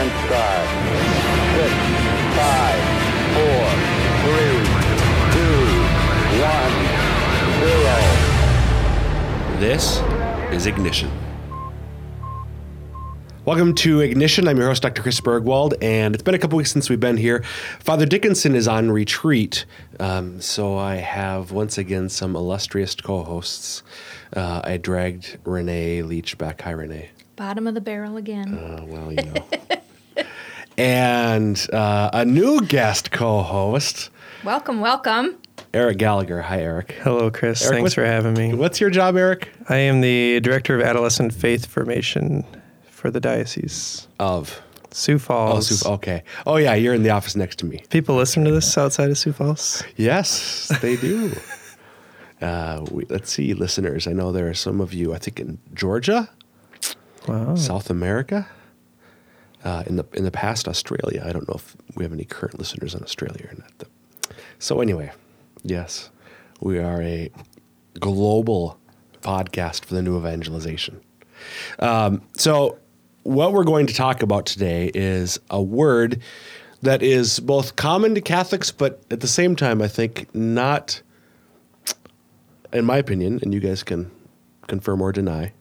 sequence start. Six, five, four, three, two, one, zero. This is Ignition. Welcome to Ignition. I'm your host, Dr. Chris Burgwald, and it's been a couple weeks since we've been here. Father Dickinson is on retreat, um, so I have once again some illustrious co hosts. Uh, I dragged Renee Leach back. Hi, Renee. Bottom of the barrel again. Uh, well, you know. and uh, a new guest co host, welcome, welcome. Eric Gallagher. Hi, Eric. Hello, Chris. Eric, Thanks for having me. What's your job, Eric? I am the director of adolescent faith formation for the diocese. Of. Sioux Oh, Falls. Sioux- okay. Oh, yeah, you're in the office next to me. People listen to this outside of Sioux Falls. Yes, they do. uh, we, let's see, listeners. I know there are some of you. I think in Georgia, Wow. South America, uh, in the in the past Australia. I don't know if we have any current listeners in Australia or not. though. So anyway, yes, we are a global podcast for the new evangelization. Um, so what we're going to talk about today is a word that is both common to Catholics, but at the same time, I think not, in my opinion, and you guys can confirm or deny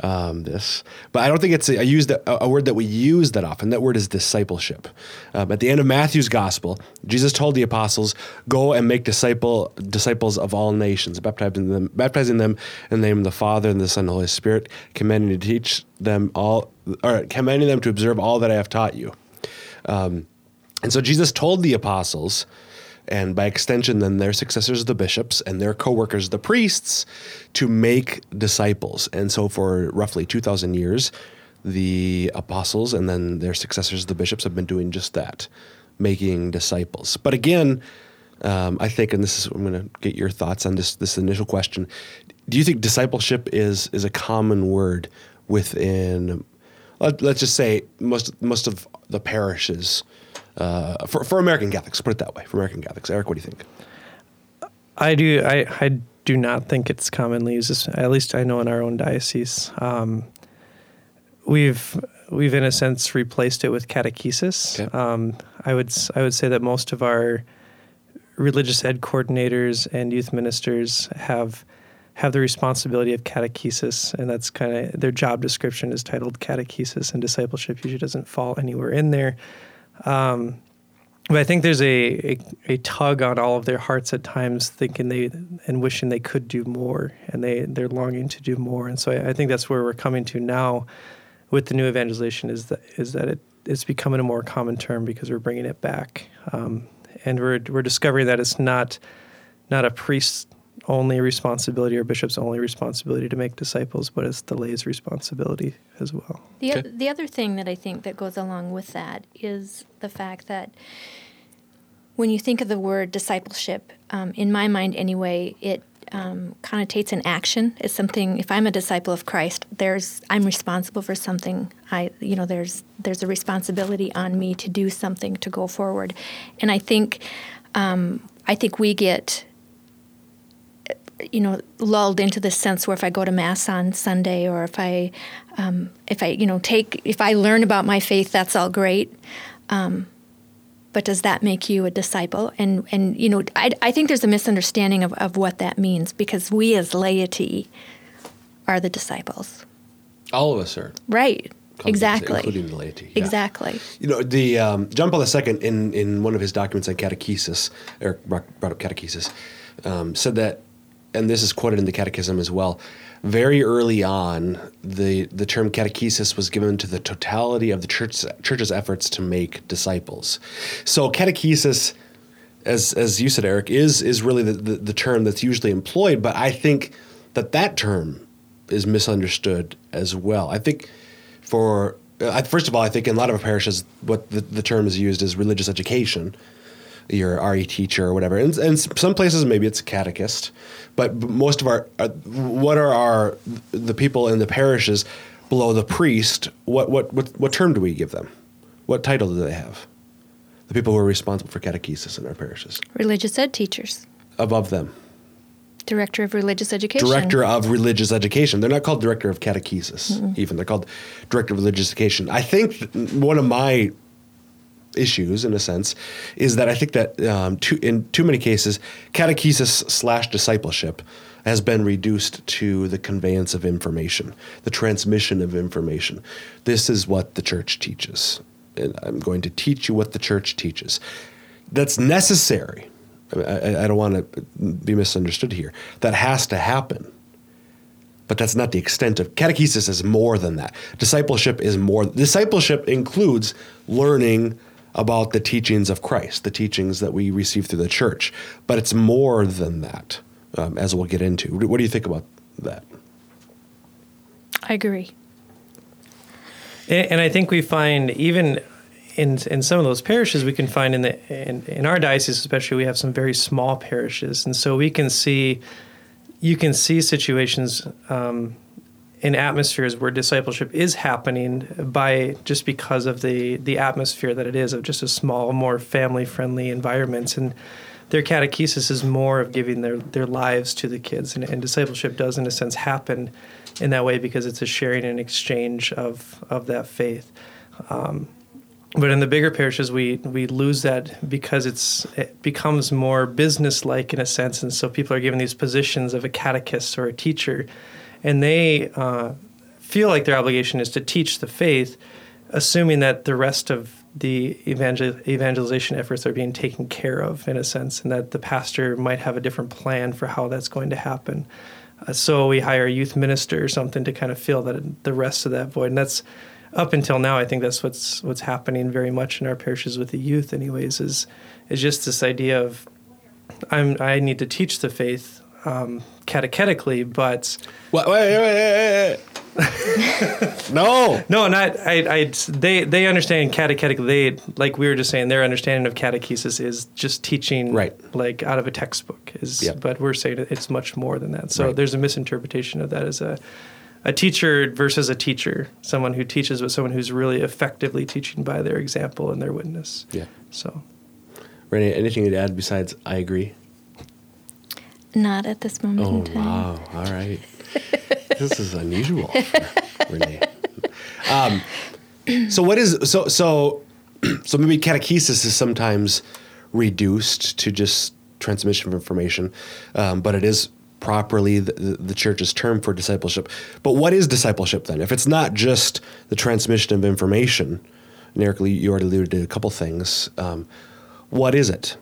um, this, but I don't think it's a, I use a, a word that we use that often. That word is discipleship. Um, at the end of Matthew's gospel, Jesus told the apostles, "Go and make disciple disciples of all nations, baptizing them, baptizing them in the name of the Father and the Son and the Holy Spirit, commanding to teach them all, or commanding them to observe all that I have taught you." Um, and so Jesus told the apostles, and by extension, then their successors, the bishops, and their co workers, the priests, to make disciples. And so for roughly 2,000 years, the apostles and then their successors, the bishops, have been doing just that, making disciples. But again, um, I think, and this is, I'm going to get your thoughts on this, this initial question. Do you think discipleship is, is a common word within, let, let's just say, most, most of the parishes? Uh, for, for American Catholics, put it that way. For American Catholics, Eric, what do you think? I do. I, I do not think it's commonly used. At least I know in our own diocese, um, we've we've in a sense replaced it with catechesis. Okay. Um, I would I would say that most of our religious ed coordinators and youth ministers have have the responsibility of catechesis, and that's kind of their job description is titled catechesis, and discipleship usually doesn't fall anywhere in there. Um, but I think there's a, a, a tug on all of their hearts at times, thinking they and wishing they could do more, and they they're longing to do more. And so I, I think that's where we're coming to now, with the new evangelization, is that is that it it's becoming a more common term because we're bringing it back, um, and we're we're discovering that it's not not a priest only responsibility or bishop's only responsibility to make disciples, but it's the lay's responsibility as well. The, Okay. oth- the other thing that I think that goes along with that is the fact that when you think of the word discipleship, um, in my mind anyway, it um, connotates an action. It's something. If I'm a disciple of Christ, there's I'm responsible for something. I you know there's there's a responsibility on me to do something to go forward, and I think um, I think we get you know lulled into this sense where if I go to mass on Sunday or if I um, if I you know take if I learn about my faith that's all great um, but does that make you a disciple and and you know I, I think there's a misunderstanding of, of what that means because we as laity are the disciples All of us are. right exactly Including the laity. yeah. exactly You know, the um, John Paul II, in, in one of his documents on catechesis, Eric brought brought up catechesis, um, said that, and this is quoted in the catechism as well, very early on, the, the term catechesis was given to the totality of the church, church's efforts to make disciples. So catechesis, as, as you said, Eric, is, is really the, the, the term that's usually employed, but I think that that term is misunderstood as well. I think for uh, first of all, I think in a lot of parishes, what the, the term is used is religious education. Your RE teacher or whatever, and, and some places maybe it's a catechist, but most of our uh, what are our the people in the parishes below the priest? What what what what term do we give them? What title do they have? The people who are responsible for catechesis in our parishes religious ed teachers above them. Director of Religious Education. director of religious education. They're not called director of catechesis, even. They're called director of religious education. I think one of my issues, in a sense, is that I think that um, too, in too many cases, catechesis slash discipleship has been reduced to the conveyance of information, the transmission of information. This is what the church teaches. And I'm going to teach you what the church teaches. That's necessary. I, I, I don't want to be misunderstood here. That has to happen but that's not the extent of catechesis is more than that discipleship is more discipleship includes learning about the teachings of christ the teachings that we receive through the church. But it's more than that um, as we'll get into. What do you think about that? I agree. And, and I think we find even in in some of those parishes we can find in the in, in our diocese especially we have some very small parishes. And so we can see you can see situations um, in atmospheres where discipleship is happening by just because of the the atmosphere that it is of just a small more family friendly environments. And their catechesis is more of giving their, their lives to the kids. And, and discipleship does in a sense happen in that way because it's a sharing and exchange of of that faith. Um, but in the bigger parishes we we lose that because it's it becomes more business like in a sense. And so people are given these positions of a catechist or a teacher and they uh, feel like their obligation is to teach the faith assuming that the rest of the evangel- evangelization efforts are being taken care of in a sense and that the pastor might have a different plan for how that's going to happen uh, so we hire a youth minister or something to kind of fill that the rest of that void and that's up until now, I think that's what's what's happening very much in our parishes with the youth, anyways. Is is just this idea of I'm I need to teach the faith um, catechetically, but wait, wait, wait, wait. no no, not I, I. They they understand catechetically. They like we were just saying, their understanding of catechesis is just teaching Right. like out of a textbook. Is Yep. but we're saying it's much more than that. So Right. there's a misinterpretation of that as a a teacher versus a teacher, someone who teaches, but someone who's really effectively teaching by their example and their witness. yeah So Renee, anything to add besides i agree Not at this moment Oh in time. wow! All right, this is unusual for Renee. Um, so what is so so so maybe catechesis is sometimes reduced to just transmission of information, um, but it is properly the, the, the church's term for discipleship. But what is discipleship then? If it's not just the transmission of information, and Eric, you already alluded to a couple things. Um, what is it?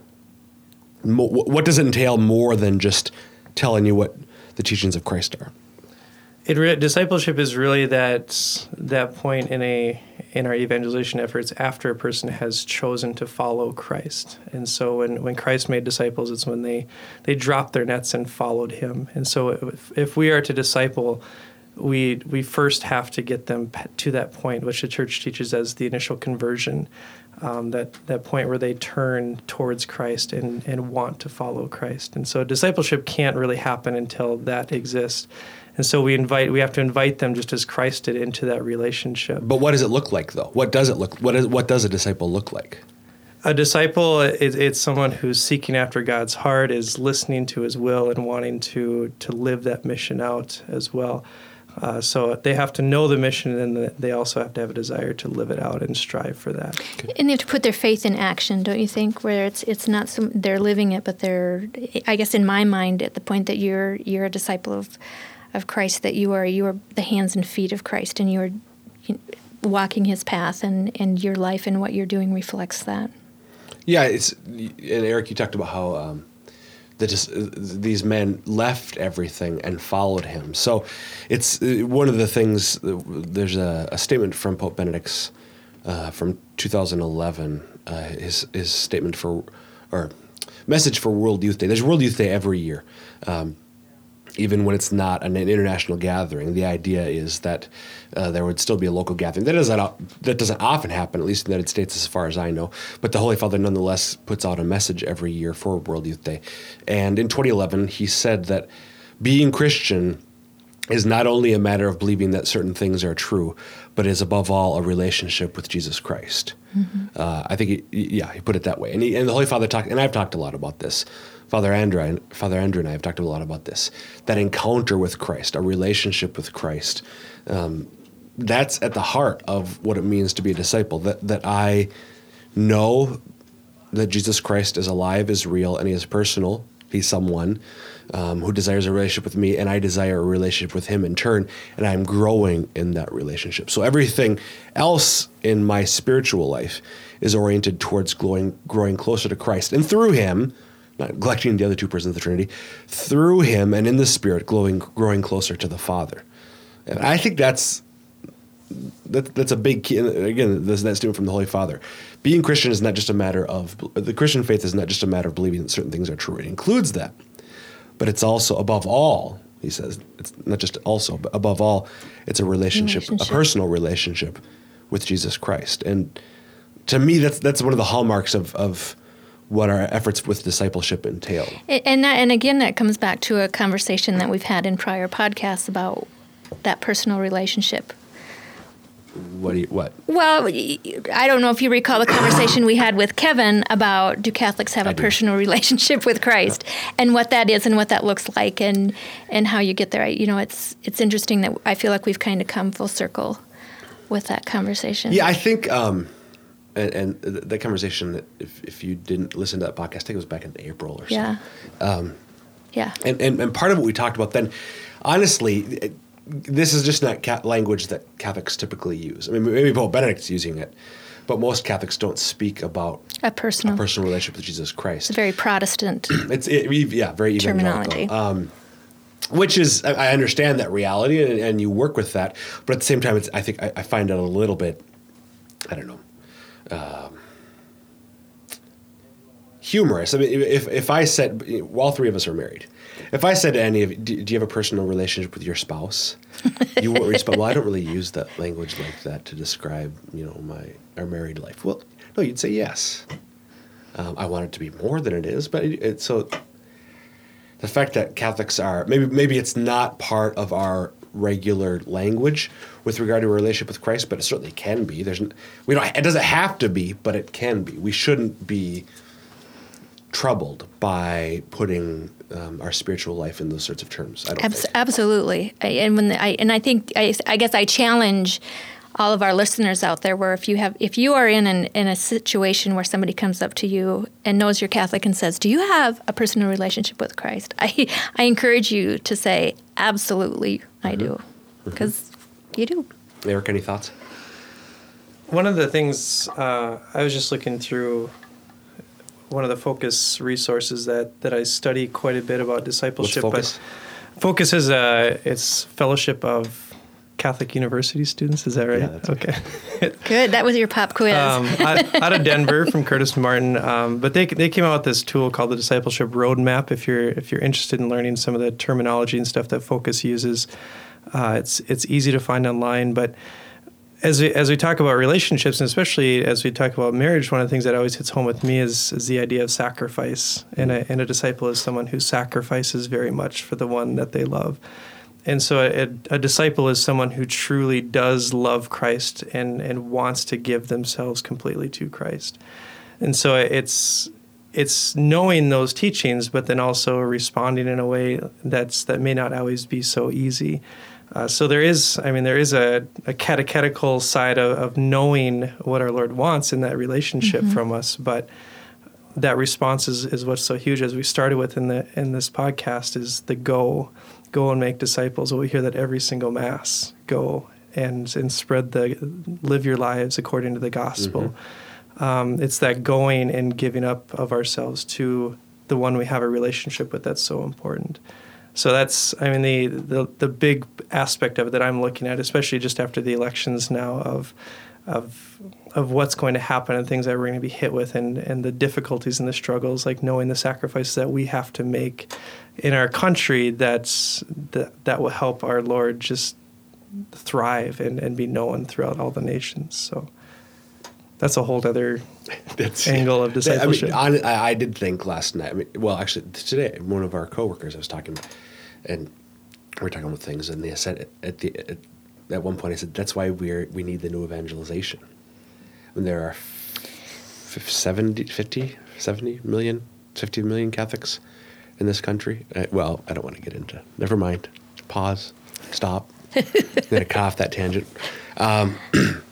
What does it entail more than just telling you what the teachings of Christ are? it re- discipleship is really that that point in a in our evangelization efforts after a person has chosen to follow Christ. And so when, when Christ made disciples, it's when they they dropped their nets and followed Him. And so if, if we are to disciple. We, we first have to get them to that point, which the church teaches as the initial conversion, um, that, that point where they turn towards Christ and, and want to follow Christ. And so discipleship can't really happen until that exists. And so we invite we have to invite them just as Christ did into that relationship. But what does it look like, though? What does it look? What is? What does a disciple look like? A disciple is it's someone who's seeking after God's heart, is listening to His will, and wanting to to live that mission out as well. Uh, so they have to know the mission, and they also have to have a desire to live it out and strive for that. And they have to put their faith in action, don't you think? Where it's it's not some they're living it, but they're. I guess in my mind, at the point that you're you're a disciple of of Christ, that you are you are the hands and feet of Christ, and you are you know, walking His path, and and your life and what you're doing reflects that. Yeah, it's and Eric, you talked about how um, these men left everything and followed him. So it's uh, one of the things. uh, There's a, a statement from Pope Benedict's uh, from 2011. Uh, his his statement for or message for World Youth Day. There's World Youth Day every year. Um, even when it's not an international gathering, the idea is that uh, there would still be a local gathering. That doesn't that doesn't often happen, at least in the United States, as far as I know. But the Holy Father nonetheless puts out a message every year for World Youth Day, and in 2011 he said that being Christian is not only a matter of believing that certain things are true, but is above all a relationship with Jesus Christ. Uh, I think, he, yeah, he put it that way. And, he, and the Holy Father talked, and I've talked a lot about this. Father Andrew, and Father Andrew and I have talked a lot about this. That encounter with Christ, a relationship with Christ, um, that's at the heart of what it means to be a disciple. That that I know that Jesus Christ is alive, is real, and he is personal. He's someone um, who desires a relationship with me, and I desire a relationship with him in turn, and I'm growing in that relationship. So everything else in my spiritual life is oriented towards growing, growing closer to Christ, and through him, not neglecting the other two persons of the Trinity, through him and in the Spirit, growing, growing closer to the Father. And I think that's that, that's a big key. Again, this that statement from the Holy Father. Being Christian is not just a matter of the Christian faith is not just a matter of believing that certain things are true. It includes that, but it's also above all. He says it's not just also, but above all, it's a relationship, Relationship. a personal relationship with Jesus Christ. And to me, that's that's one of the hallmarks of of what our efforts with discipleship entail. And that, and again, that comes back to a conversation that we've had in prior podcasts about that personal relationship. What do you what? Well, I don't know if you recall the conversation we had with Kevin about do Catholics have I a do. personal relationship with Christ and what that is and what that looks like and and how you get there. I- You know, it's it's interesting that I feel like we've kind of come full circle with that conversation. Yeah, I think, um, and, and that conversation, that if, if you didn't listen to that podcast, I think it was back in April or so. Yeah. yeah. And, and, and part of what we talked about then, honestly, this is just not ca- language that Catholics typically use. I mean, maybe Pope Benedict's using it, but most Catholics don't speak about A personal, a personal relationship with Jesus Christ. it's very Protestant It's it, yeah, very terminology. Um, which is I, I understand that reality and, and you work with that, but at the same time, it's I think I, I find it a little bit I don't know um, humorous. I mean, if if I said well, all three of us are married, if I said to any of you, do, do you have a personal relationship with your spouse? You won't respond. Well, I don't really use that language like that to describe you know my our married life. Well, no, you'd say yes. Um, I want it to be more than it is, but it, it, so the fact that Catholics are maybe maybe it's not part of our regular language with regard to a relationship with Christ, but it certainly can be. There's we don't it doesn't have to be, but it can be. We shouldn't be troubled by putting um, our spiritual life in those sorts of terms. I don't Abs- think. absolutely. I, and when the, I and I think I, I guess I challenge all of our listeners out there where if you have if you are in an in a situation where somebody comes up to you and knows you're Catholic and says, "Do you have a personal relationship with Christ?" I I encourage you to say, "Absolutely, I do," because you do. Eric, any thoughts? One of the things uh, I was just looking through one of the focus resources that, that I study quite a bit about What's discipleship. focus? But focus is a it's Fellowship of Catholic University Students. Is that right? Yeah, that's okay. Good. That was your pop quiz. um, out, out of Denver from Curtis Martin. Um, but they they came out with this tool called the Discipleship Roadmap. If you're if you're interested in learning some of the terminology and stuff that Focus uses, uh, it's it's easy to find online. But as we, as we talk about relationships, and especially as we talk about marriage, one of the things that always hits home with me is, is the idea of sacrifice. And a, and a disciple is someone who sacrifices very much for the one that they love. And so a, a disciple is someone who truly does love Christ and, and wants to give themselves completely to Christ. And so it's it's knowing those teachings, but then also responding in a way that's that may not always be so easy. Uh, so there is, I mean, there is a, a catechetical side of, of knowing what our Lord wants in that relationship from us, but that response is, is what's so huge. As we started with in the in this podcast, is the go, go and make disciples. Well, we hear that every single mass. Go and and spread the live your lives according to the gospel. Um, it's that going and giving up of ourselves to the one we have a relationship with that's so important. So that's, I mean, the, the the big aspect of it that I'm looking at, especially just after the elections now, of of of what's going to happen and things that we're going to be hit with, and and the difficulties and the struggles, like knowing the sacrifices that we have to make in our country. That's that that will help our Lord just thrive and, and be known throughout all the nations. So that's a whole other angle of discipleship. I mean, I, I did think last night. I mean, well, actually, today, one of our coworkers I was talking, and we are talking about things, and they said at the at, at one point, I said that's why we're we need the new evangelization. When there are f- 70, 50, 70 million, 50 million Catholics in this country. Uh, well, I don't want to get into. Never mind. Pause. Stop. I'm gonna cough that tangent. Um,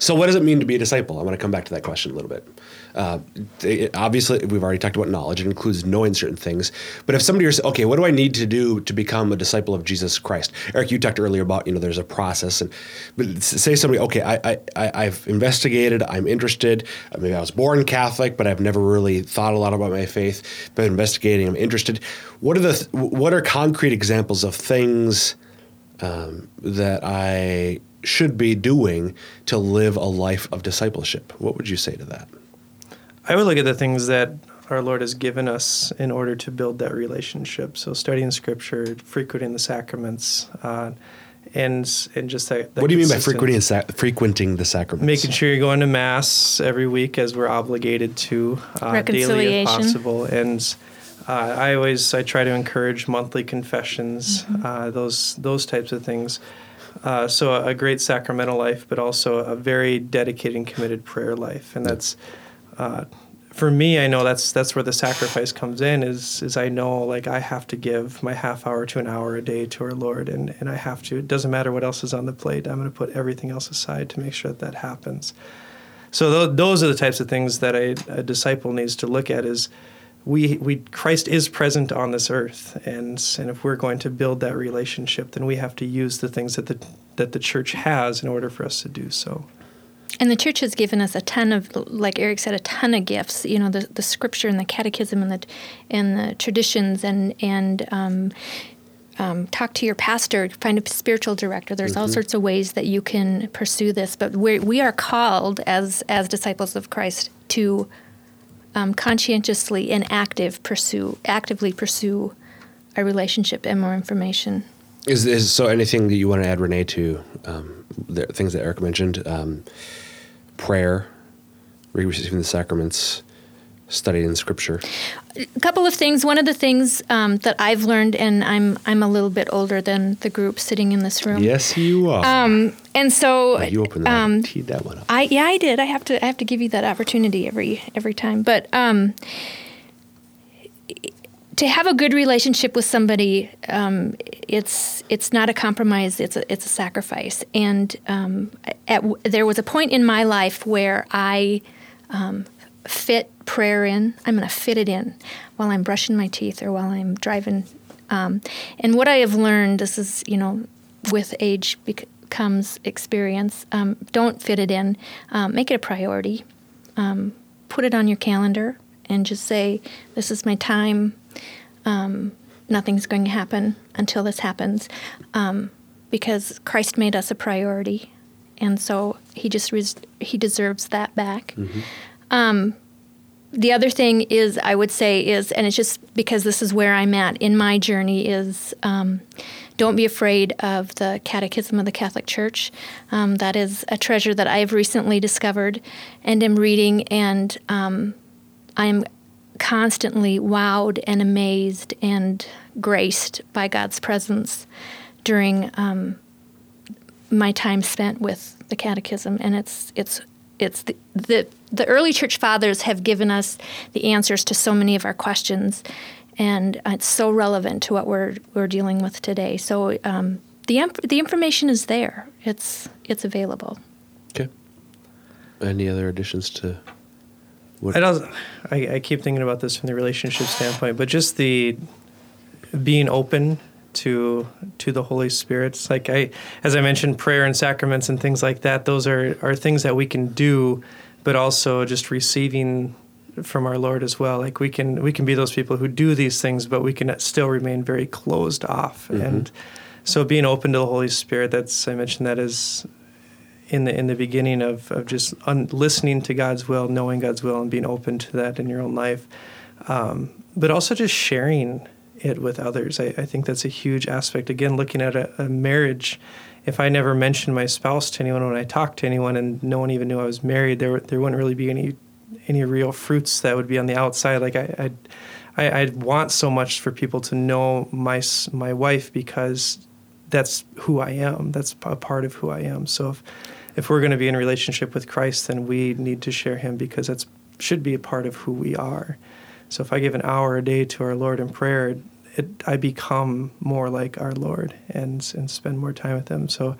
so, what does it mean to be a disciple? I'm going to come back to that question a little bit. Uh, it, obviously, we've already talked about knowledge. It includes knowing certain things. But if somebody is okay, what do I need to do to become a disciple of Jesus Christ? Eric, you talked earlier about you know there's a process, and but say somebody, okay, I, I I've investigated, I'm interested. Maybe I was born Catholic, but I've never really thought a lot about my faith. But investigating, I'm interested. What are the what are concrete examples of things um, that I should be doing to live a life of discipleship? What would you say to that? I would look at the things that our Lord has given us in order to build that relationship. So studying Scripture, frequenting the sacraments, uh, and and just that. that what do you mean by frequenting sa- frequenting the sacraments? Making sure you're going to mass every week, as we're obligated to, uh, daily if possible, and. Uh, I always I try to encourage monthly confessions, mm-hmm. uh, those those types of things. Uh, so a, a, great sacramental life, but also a very dedicated and committed prayer life, and that's uh, for me, I know that's that's where the sacrifice comes in. Is is I know like I have to give my half hour to an hour a day to our Lord, and and I have to. It doesn't matter what else is on the plate. I'm going to put everything else aside to make sure that that happens. So th- those are the types of things that a, a disciple needs to look at. Is we, we Christ is present on this earth, and and if we're going to build that relationship, then we have to use the things that the that the church has in order for us to do so. And the church has given us a ton of, like Eric said, a ton of gifts. You know, the, the scripture and the catechism and the and the traditions and and um, um, talk to your pastor, find a spiritual director. There's mm-hmm. all sorts of ways that you can pursue this. But we we are called as as disciples of Christ to um, conscientiously and active pursue actively pursue a relationship and more information. Is, is so anything that you want to add, Renee, to um, the things that Eric mentioned? Um, prayer, receiving the sacraments, studying Scripture. A couple of things. One of the things um, that I've learned, and I'm I'm a little bit older than the group sitting in this room. Yes, you are. Um, and so you opened that, um, teed that one up. I yeah, I did. I have to I have to give you that opportunity every every time. But um, to have a good relationship with somebody, um, it's it's not a compromise. It's a it's a sacrifice. And um, at, there was a point in my life where I um, fit prayer in. I'm going to fit it in while I'm brushing my teeth or while I'm driving. Um, and what I have learned, this is you know, with age comes experience. Um, don't fit it in. Um, make it a priority. put it on your calendar and just say, "This is my time." um, nothing's going to happen until this happens um, because Christ made us a priority. And so he just res- he deserves that back. Mm-hmm. Um, the other thing is, I would say, is, and it's just because this is where I'm at in my journey, is um, don't be afraid of the Catechism of the Catholic Church. Um, that is a treasure that I've recently discovered and am reading, and um, I'm constantly wowed and amazed and graced by God's presence during um, my time spent with the Catechism, and it's it's it's the, the the early church fathers have given us the answers to so many of our questions, and it's so relevant to what we're we're dealing with today. So um, the the information is there. It's it's available. Okay. Any other additions to what? I don't. I, I keep thinking about this from the relationship standpoint, but just the being open to to the Holy Spirit. It's like I, as I mentioned, prayer and sacraments and things like that. Those are are things that we can do, but also just receiving from our Lord as well. Like we can we can be those people who do these things, but we can still remain very closed off. Mm-hmm. And so being open to the Holy Spirit. That's I mentioned that is in the in the beginning of of just un- listening to God's will, knowing God's will, and being open to that in your own life, um, but also just sharing it with others. I, I, think that's a huge aspect. Again, looking at a, a, marriage, if I never mentioned my spouse to anyone when I talked to anyone, and no one even knew I was married, there there wouldn't really be any any real fruits that would be on the outside. Like I, I'd, I, I want so much for people to know my my wife because that's who I am. That's a part of who I am. So if if we're going to be in relationship with Christ, then we need to share Him because that's should be a part of who we are. So if I give an hour a day to our Lord in prayer, it, I become more like our Lord and and spend more time with Him. So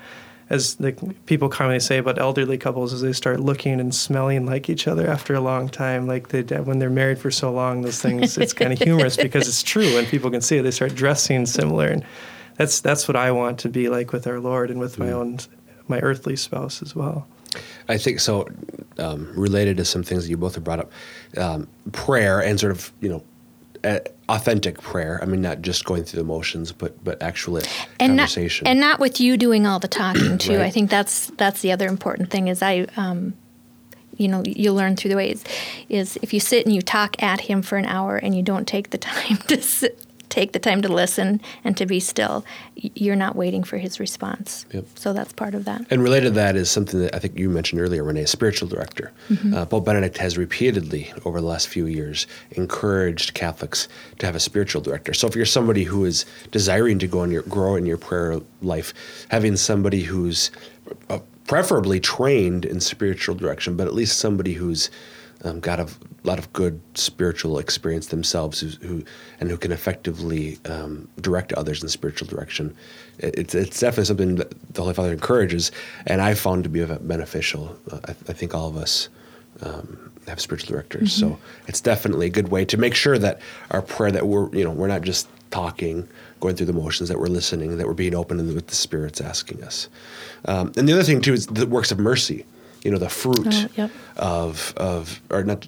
as the people commonly say about elderly couples is they start looking and smelling like each other after a long time like they when they're married for so long those things it's kind of humorous because it's true and people can see it they start dressing similar and that's that's what I want to be like with our Lord and with my own my earthly spouse as well. I think so. Um, related to some things that you both have brought up, um, prayer and sort of you know, uh, authentic prayer. I mean, not just going through the motions, but but actually and conversation. Not, and not with you doing all the talking too. Right. I think that's that's the other important thing. Is I, um, you know, you learn through the ways. Is if you sit and you talk at him for an hour and you don't take the time to sit, take the time to listen and to be still, you're not waiting for his response. Yep. So that's part of that. And related to that is something that I think you mentioned earlier, Renee, spiritual director. Uh, Pope Benedict has repeatedly, over the last few years, encouraged Catholics to have a spiritual director. So if you're somebody who is desiring to go in your, grow in your prayer life, having somebody who's uh, preferably trained in spiritual direction, but at least somebody who's um, got a lot of good spiritual experience themselves, who's, who and who can effectively um, direct others in spiritual direction. It- It's it's definitely something that the Holy Father encourages, and I found to be beneficial. Uh, I, I think all of us um, have spiritual directors, so it's definitely a good way to make sure that our prayer that we're you know we're not just talking, going through the motions, that we're listening, that we're being open and with the Spirit's asking us. Um, and the other thing too is the works of mercy. You know, the fruit Oh, yep. of of or not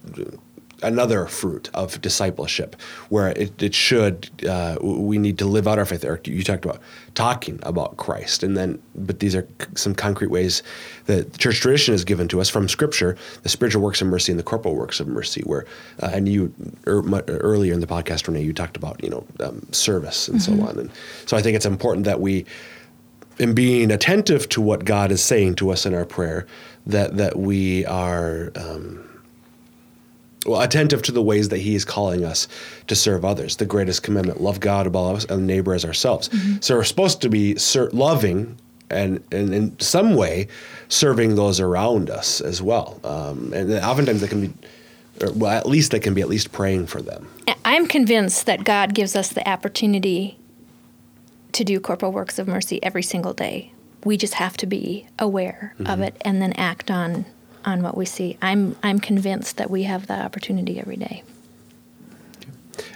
another fruit of discipleship where it, it should uh, we need to live out our faith. Eric, you talked about talking about christ and then but these are c- some concrete ways that church tradition has given to us from scripture the spiritual works of mercy and the corporal works of mercy where uh, and you er, earlier in the podcast renee you talked about you know um, service and so on. And so i think it's important that we in being attentive to what God is saying to us in our prayer, that that we are um, well attentive to the ways that He is calling us to serve others. The greatest commandment: love God above us and neighbor as ourselves. So we're supposed to be ser- loving and, and in some way serving those around us as well. Um, and oftentimes that can be, or, well, at least that can be at least praying for them. I'm convinced that God gives us the opportunity to do corporal works of mercy every single day. We just have to be aware of mm-hmm. it and then act on on what we see. I'm I'm convinced that we have that opportunity every day.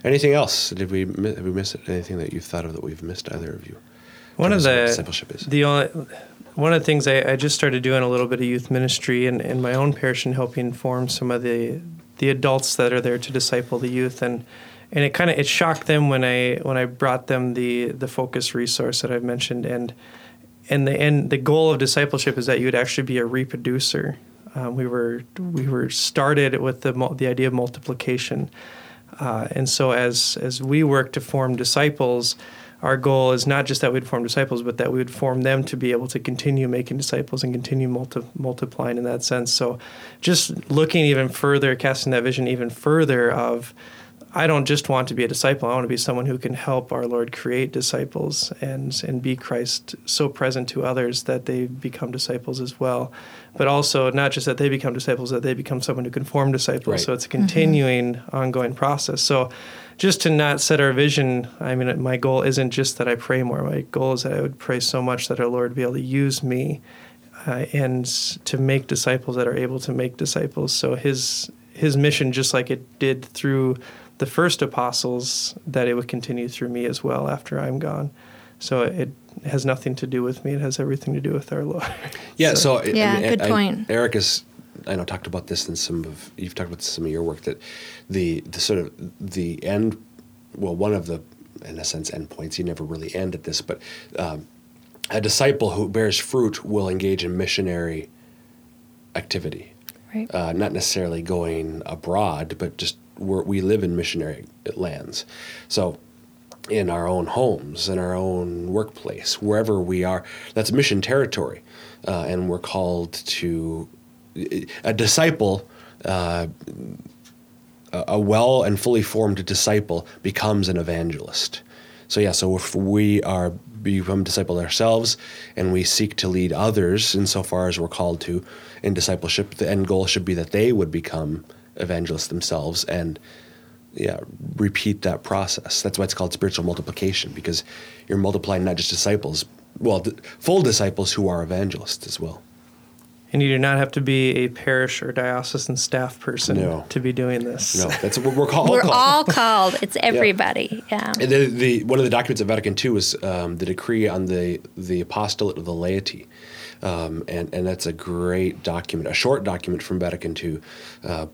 Anything else? Did we mi- have we missed anything that you've thought of that we've missed? Either of you? One of Tell us what the discipleship is. the only one of the things I, I just started doing a little bit of youth ministry in, in my own parish and helping form some of the the adults that are there to disciple the youth and and it kind of it shocked them when I when I brought them the the focus resource that I've mentioned and and the and the goal of discipleship is that you would actually be a reproducer. Um, we were we were started with the the idea of multiplication, uh, and so as as we work to form disciples, our goal is not just that we'd form disciples, but that we would form them to be able to continue making disciples and continue multi- multiplying in that sense. So, just looking even further, casting that vision even further of I don't just want to be a disciple. I want to be someone who can help our Lord create disciples and and be Christ so present to others that they become disciples as well. But also not just that they become disciples, that they become someone who can form disciples. Right. So it's a continuing, ongoing process. So just to not set our vision, I mean, my goal isn't just that I pray more. My goal is that I would pray so much that our Lord would be able to use me uh, and to make disciples that are able to make disciples. So his his mission, just like it did through the first apostles, that it would continue through me as well after I'm gone. So it has nothing to do with me. It has everything to do with our Lord. Yeah. So, I- Yeah, I mean, good I- point. Eric has, I know, talked about this in some of you've talked about some of your work that the the sort of the end, well, one of the in a sense endpoints. You never really end at this, but um, a disciple who bears fruit will engage in missionary activity. Right. uh, not necessarily going abroad, but just we're, we live in missionary lands. So, in our own homes, in our own workplace, wherever we are, that's mission territory, uh, and we're called to a disciple. Uh, a, well and fully formed disciple becomes an evangelist. So yeah, so if we are become disciple ourselves and we seek to lead others insofar as we're called to in discipleship, the end goal should be that they would become evangelists themselves and yeah, repeat that process. That's why it's called spiritual multiplication because you're multiplying not just disciples, well, full disciples who are evangelists as well. And you do not have to be a parish or diocesan staff person No. to be doing this. No, that's what we're called. We're called. all called. It's everybody. Yeah. And The, the, one of the documents of Vatican II was um, the decree on the, the apostolate of the laity. Um, and, and that's a great document, a short document from Vatican II uh,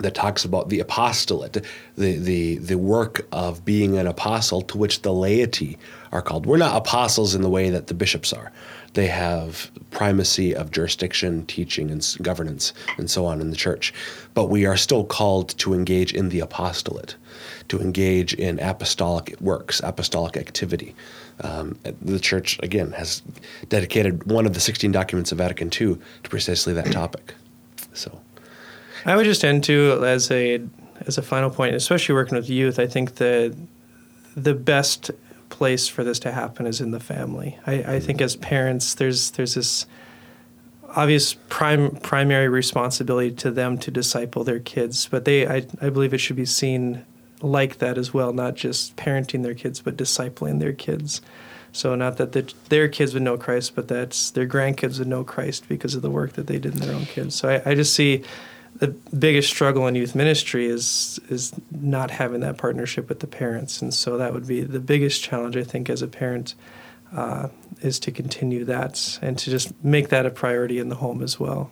that talks about the apostolate, the, the, the work of being an apostle to which the laity are called. We're not apostles in the way that the bishops are. They have primacy of jurisdiction, teaching, and governance, and so on in the church. But we are still called to engage in the apostolate, to engage in apostolic works, apostolic activity. Um, the church, again, has dedicated one of the 16 documents of Vatican II to precisely that topic. So, I would just end too as a as a final point, especially working with youth. I think the the best place for this to happen is in the family. I, I mm-hmm. think as parents, there's there's this obvious prime primary responsibility to them to disciple their kids, but they I, I believe it should be seen like that as well, not just parenting their kids, but discipling their kids. So not that the, their kids would know Christ, but that their grandkids would know Christ because of the work that they did in their own kids. So I, I just see the biggest struggle in youth ministry is is not having that partnership with the parents, and so that would be the biggest challenge I think as a parent uh, is to continue that and to just make that a priority in the home as well.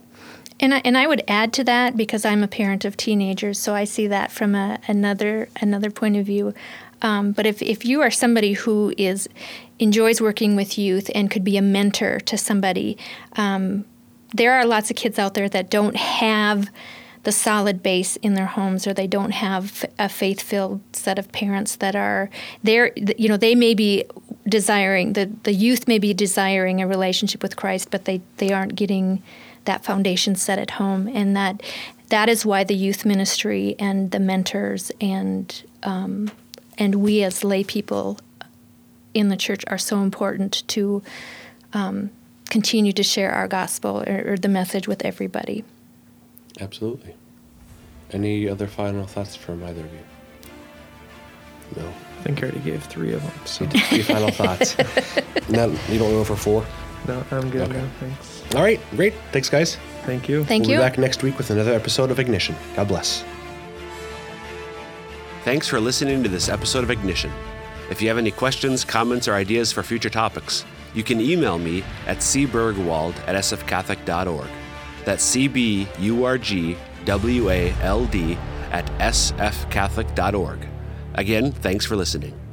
And I, and I would add to that because I'm a parent of teenagers, so I see that from a, another another point of view. Um, but if, if you are somebody who is enjoys working with youth and could be a mentor to somebody, um, there are lots of kids out there that don't have the solid base in their homes or they don't have a faith-filled set of parents that are there you know they may be desiring the, the youth may be desiring a relationship with christ but they, they aren't getting that foundation set at home. And that that is why the youth ministry and the mentors and um, and we as lay people in the church are so important to um, continue to share our gospel or, or the message with everybody absolutely. Any other final thoughts from either of you? No. I think I already gave three of them. So Three final thoughts. Not, you don't go for four? no, I'm good Okay. now. Thanks. All right, great. Thanks, guys. Thank you. thank we'll you be back next week with another episode of Ignition. God bless. Thanks for listening to this episode of Ignition. If you have any questions, comments, or ideas for future topics, you can email me at cburgwald at sfcatholic.org. That's C B U R G W A L D at sfcatholic.org. Again, thanks for listening.